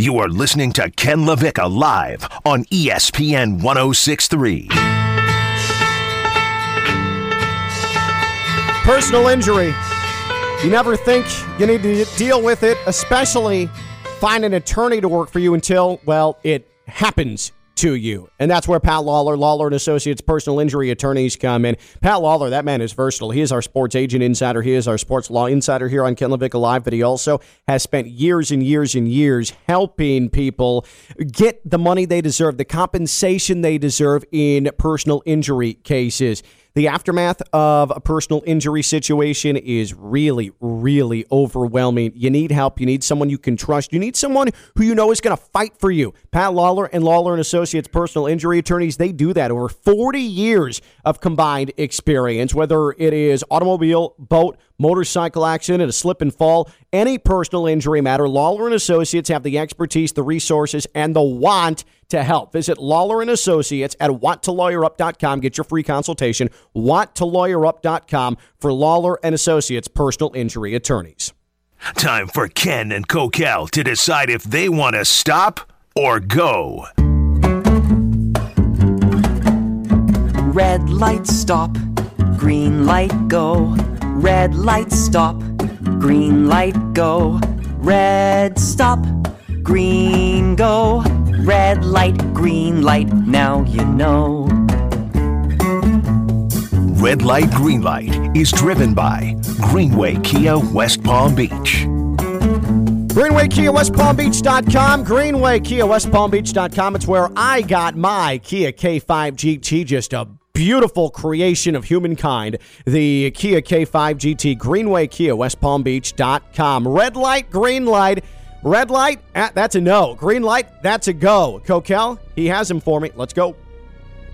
You are listening to Ken LaVicka live on ESPN 1063. Personal injury. You never think you need to deal with it, especially find an attorney to work for you until, well, it happens to you. And that's where Pat Lawler, Lawler and Associates personal injury attorneys come in. Pat Lawler, that man is versatile. He is our sports agent insider. He is our sports law insider here on Ken LaVicka Live, but he also has spent years and years and years helping people get the money they deserve, the compensation they deserve in personal injury cases. The aftermath of a personal injury situation is really, really overwhelming. You need help. You need someone you can trust. You need someone who you know is going to fight for you. Pat Lawler and Lawler and Associates personal injury attorneys, they do that over 40 years of combined experience, whether it is automobile, boat, motorcycle accident, a slip and fall, any personal injury matter, Lawler and Associates have the expertise, the resources, and the want to help. Visit Lawler and Associates at wanttolawyerup.com. Get your free consultation. wanttolawyerup.com for Lawler and Associates personal injury attorneys. Time for Ken and Kokell to decide if they want to stop or go. Red light stop, green light go. Red light stop, green light go. Red stop, green go. Red light, green light, now you know. Red Light Green Light is driven by Greenway Kia West Palm Beach. Greenway Kia West Palm Beach.com. Greenway Kia West Palm Beach.com. It's where I got my Kia K5 GT. Just a beautiful creation of humankind. The Kia K5 GT. Greenway Kia West Palm Beach.com. Red light, green light. Red light, ah, that's a no. Green light, that's a go. Kokell, he has him for me. Let's go.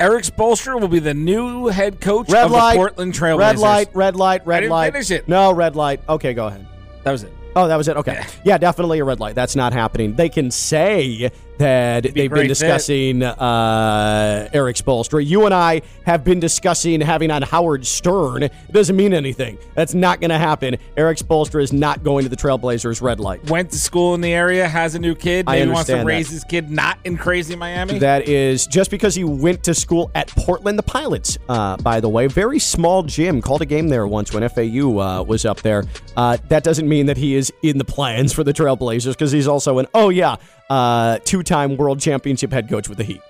Erik Spoelstra will be the new head coach Red of light. the Portland Trailblazers. Red light, red light, red light. finish it. No, red light. Okay, go ahead. That was it. Oh, that was it. Okay. Yeah, definitely a red light. That's not happening. They can say that be they've been discussing uh, Erik Spoelstra. You and I have been discussing having on Howard Stern. It doesn't mean anything. That's not going to happen. Erik Spoelstra is not going to the Trailblazers red light. Went to school in the area, has a new kid. I Maybe wants to understand raise his kid not in crazy Miami. That is just because he went to school at Portland, the Pilots, uh, by the way. Very small gym. Called a game there once when FAU uh, was up there. Uh, that doesn't mean that he is in the plans for the Trailblazers because he's also an, oh, yeah, uh, two time world championship head coach with the Heat.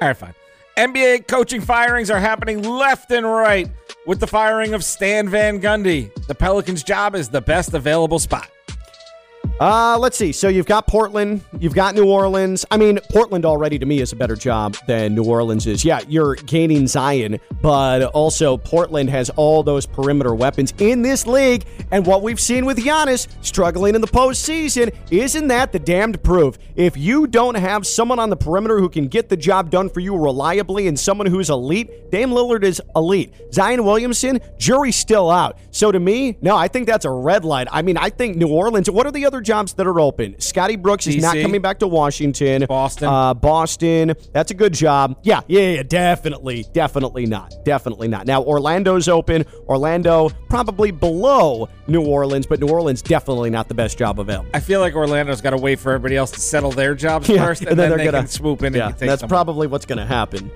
All right, fine. NBA coaching firings are happening left and right with the firing of Stan Van Gundy. The Pelicans' job is the best available spot. Uh, let's see. So you've got Portland, you've got New Orleans. I mean, Portland already to me is a better job than New Orleans is. Yeah, you're gaining Zion, but also Portland has all those perimeter weapons in this league. And what we've seen with Giannis struggling in the postseason, isn't that the damned proof? If you don't have someone on the perimeter who can get the job done for you reliably and someone who's elite, Dame Lillard is elite. Zion Williamson, jury's still out. So to me, no, I think that's a red light. I mean, I think New Orleans, what are the other jobs that are open? Scotty Brooks is not coming back to Washington. Boston. Uh, Boston. That's a good job. Yeah, yeah, yeah, definitely. Definitely not. Definitely not. Now, Orlando's open. Orlando probably below New Orleans, but New Orleans definitely not the best job available. I feel like Orlando's got to wait for everybody else to settle their jobs Yeah, first, and, then, they're they gonna can swoop in Yeah, and take that's someone. probably what's going to happen.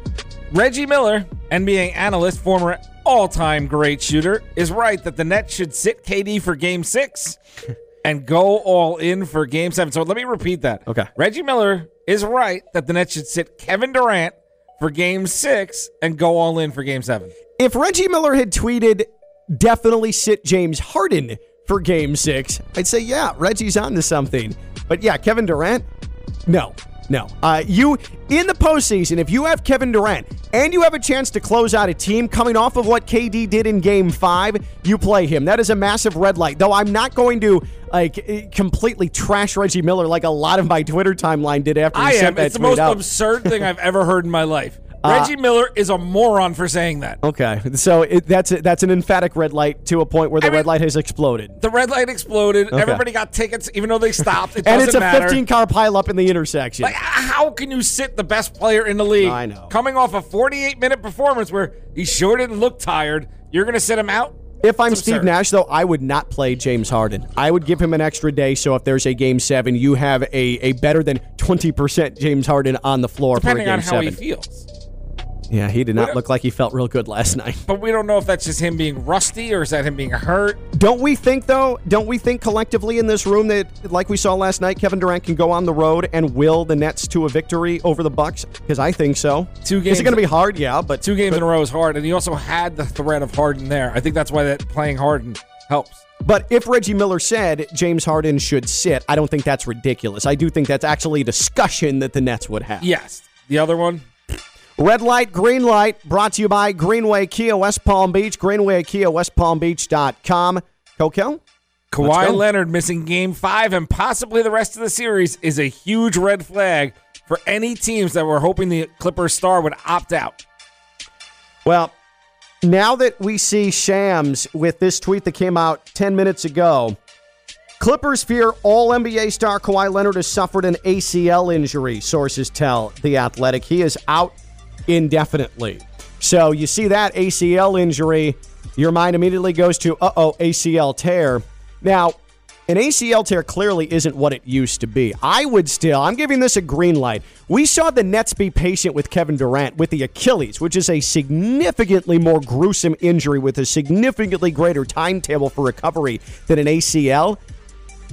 Reggie Miller, NBA analyst, former all-time great shooter, is right that the Nets should sit KD for Game Six and go all in for Game Seven. So let me repeat that. Okay. Reggie Miller is right that the Nets should sit Kevin Durant for Game Six and go all in for Game Seven. If Reggie Miller had tweeted, definitely sit James Harden for game six, I'd say, yeah, Reggie's on to something. But yeah, Kevin Durant, no. No. Uh, you, in the postseason, if you have Kevin Durant and you have a chance to close out a team coming off of what KD did in game five, you play him. That is a massive red light. Though I'm not going to like eh, completely trash Reggie Miller like a lot of my Twitter timeline did after he I sent am. that It's the most out. absurd thing I've ever heard in my life. Uh, Reggie Miller is a moron for saying that. Okay, so it, that's a, that's an emphatic red light to a point where the I mean- red light has exploded. The red light exploded. Everybody got tickets, even though they stopped. It and it's a matter. 15 car pileup in the intersection. Like, how can you sit the best player in the league? I know. Coming off a 48 minute performance where he sure didn't look tired, you're going to sit him out? If I'm Steve. Nash, though, I would not play James Harden. I would give him an extra day. So if there's a game seven, you have a, a better than 20% James Harden on the floor Depending for a game on how he seven. feels. Yeah, he did not look like he felt real good last night. But we don't know if that's just him being rusty or is that him being hurt. Don't we think, though, don't we think collectively in this room that, like we saw last night, Kevin Durant can go on the road and will the Nets to a victory over the Bucks? Because I think so. Two games Is it going to be hard? Yeah, but Two games in a row is hard, and he also had the threat of Harden there. I think that's why that playing Harden helps. But if Reggie Miller said James Harden should sit, I don't think that's ridiculous. I do think that's actually a discussion that the Nets would have. Yes. The other one, Red light, green light, brought to you by Greenway Kia West Palm Beach, Greenway Kia West Palm Beach.com. Coco? Kawhi. Leonard missing game five and possibly the rest of the series is a huge red flag for any teams that were hoping the Clippers star would opt out. Well, now that we see Shams with this tweet that came out 10 minutes ago, Clippers fear all NBA star Kawhi Leonard has suffered an ACL injury, sources tell The Athletic. He is out indefinitely. So you see that ACL injury, your mind immediately goes to, uh oh, ACL tear. Now, an ACL tear clearly isn't what it used to be. I would still, I'm giving this a green light. We saw the Nets be patient with Kevin Durant with the Achilles, which is a significantly more gruesome injury with a significantly greater timetable for recovery than an ACL.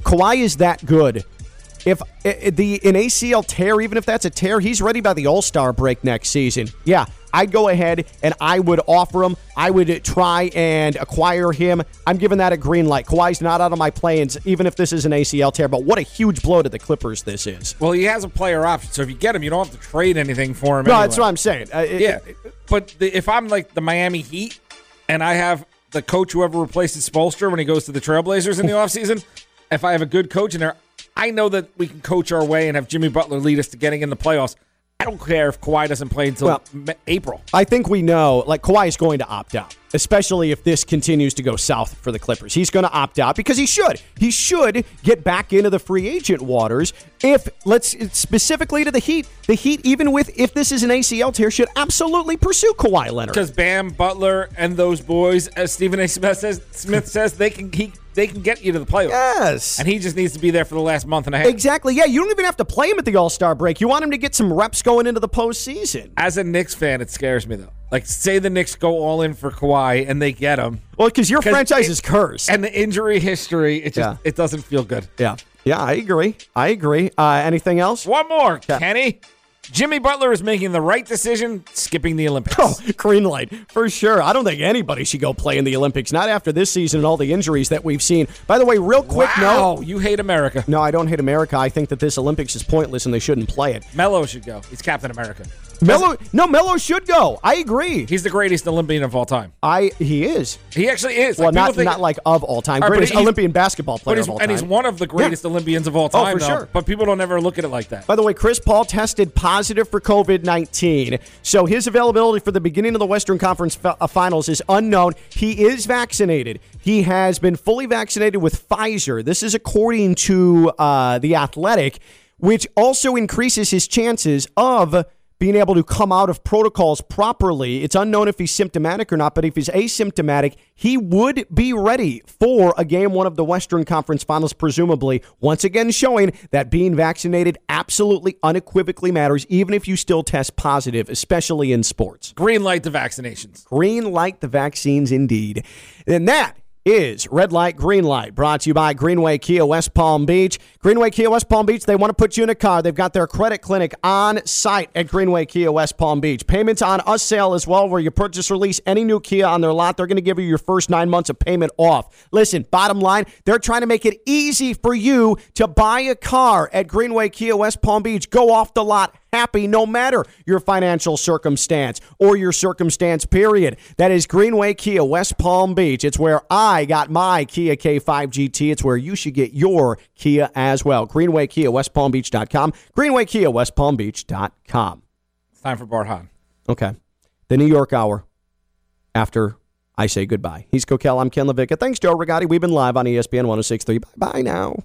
Kawhi is that good. If uh, the an ACL tear, even if that's a tear, he's ready by the All Star break next season. Yeah, I'd go ahead and I would offer him. I would try and acquire him. I'm giving that a green light. Kawhi's not out of my plans, even if this is an ACL tear. But what a huge blow to the Clippers this is. Well, he has a player option, so if you get him, you don't have to trade anything for him. No, anyway. that's what I'm saying. Uh, it- Yeah, but the, if I'm like the Miami Heat and I have the coach whoever replaces Spoelstra when he goes to the Trailblazers in the offseason, if I have a good coach in there, I know that we can coach our way and have Jimmy Butler lead us to getting in the playoffs. I don't care if Kawhi doesn't play until Well- April. I think we know, like Kawhi is going to opt out, especially if this continues to go south for the Clippers. He's going to opt out because he should. He should get back into the free agent waters. If let's specifically to the Heat, the Heat, even with if this is an ACL tear, should absolutely pursue Kawhi Leonard. Because Bam Butler and those boys, as Stephen A. Smith says, Smith says they can he, they can get you to the playoffs. Yes. And he just needs to be there for the last month and a half. Exactly. Yeah, you don't even have to play him at the All Star break. You want him to get some reps going into the postseason. As a Knicks fan, it scares me though. Like, say the Knicks go all in for Kawhi and they get him, Well, because your franchise it- is cursed. and the injury history, it just Yeah. it doesn't feel good. yeah. Yeah, I agree. I agree. Uh, anything else? One more, Kenny. Jimmy Butler is making the right decision, skipping the Olympics. Oh, green light for sure. I don't think anybody should go play in the Olympics. Not after this season and all the injuries that we've seen. By the way, real quick wow, note. you hate America. No, I don't hate America. I think that this Olympics is pointless and they shouldn't play it. Melo should go. He's Captain America. Melo, no, Melo should go. I agree. He's the greatest Olympian of all time. I he is. He actually is. Well, Like, not think- not like of all time. All right, Greatest Olympian basketball player but he's, of all and he's one of the greatest Olympians of all time. Oh, for though. sure. But people don't ever look at it like that. By the way, Chris Paul tested positive for COVID 19. So his availability for the beginning of the Western Conference uh, Finals is unknown. He is vaccinated. He has been fully vaccinated with Pfizer. This is according to uh, The Athletic, which also increases his chances of being able to come out of protocols properly. It's unknown if he's symptomatic or not, but if he's asymptomatic, he would be ready for a game one of the Western Conference Finals, presumably. Once again, showing that being vaccinated absolutely unequivocally matters, even if you still test positive, especially in sports. Green light the vaccinations. Green light the vaccines indeed. And that is Red Light, Green Light, brought to you by Greenway Kia West Palm Beach. Greenway Kia West Palm Beach, they want to put you in a car. They've got their credit clinic on site at Greenway Kia West Palm Beach. Payments on us sale as well, where you purchase release any new Kia on their lot. They're going to give you your first nine months of payment off. Listen, bottom line, they're trying to make it easy for you to buy a car at Greenway Kia West Palm Beach. Go off the lot happy no matter your financial circumstance or your circumstance period. That is Greenway Kia West Palm Beach. It's where I got my Kia K5 GT. It's where you should get your Kia as well. Greenway Kia West Palm Beach.com. Greenway Kia West Palm Beach.com. It's time for Barhan. Okay. The New York Hour after I say goodbye. He's Kokell. I'm Ken LaVicka. Thanks, Joe Rigotti. We've been live on ESPN 1063. Bye bye now.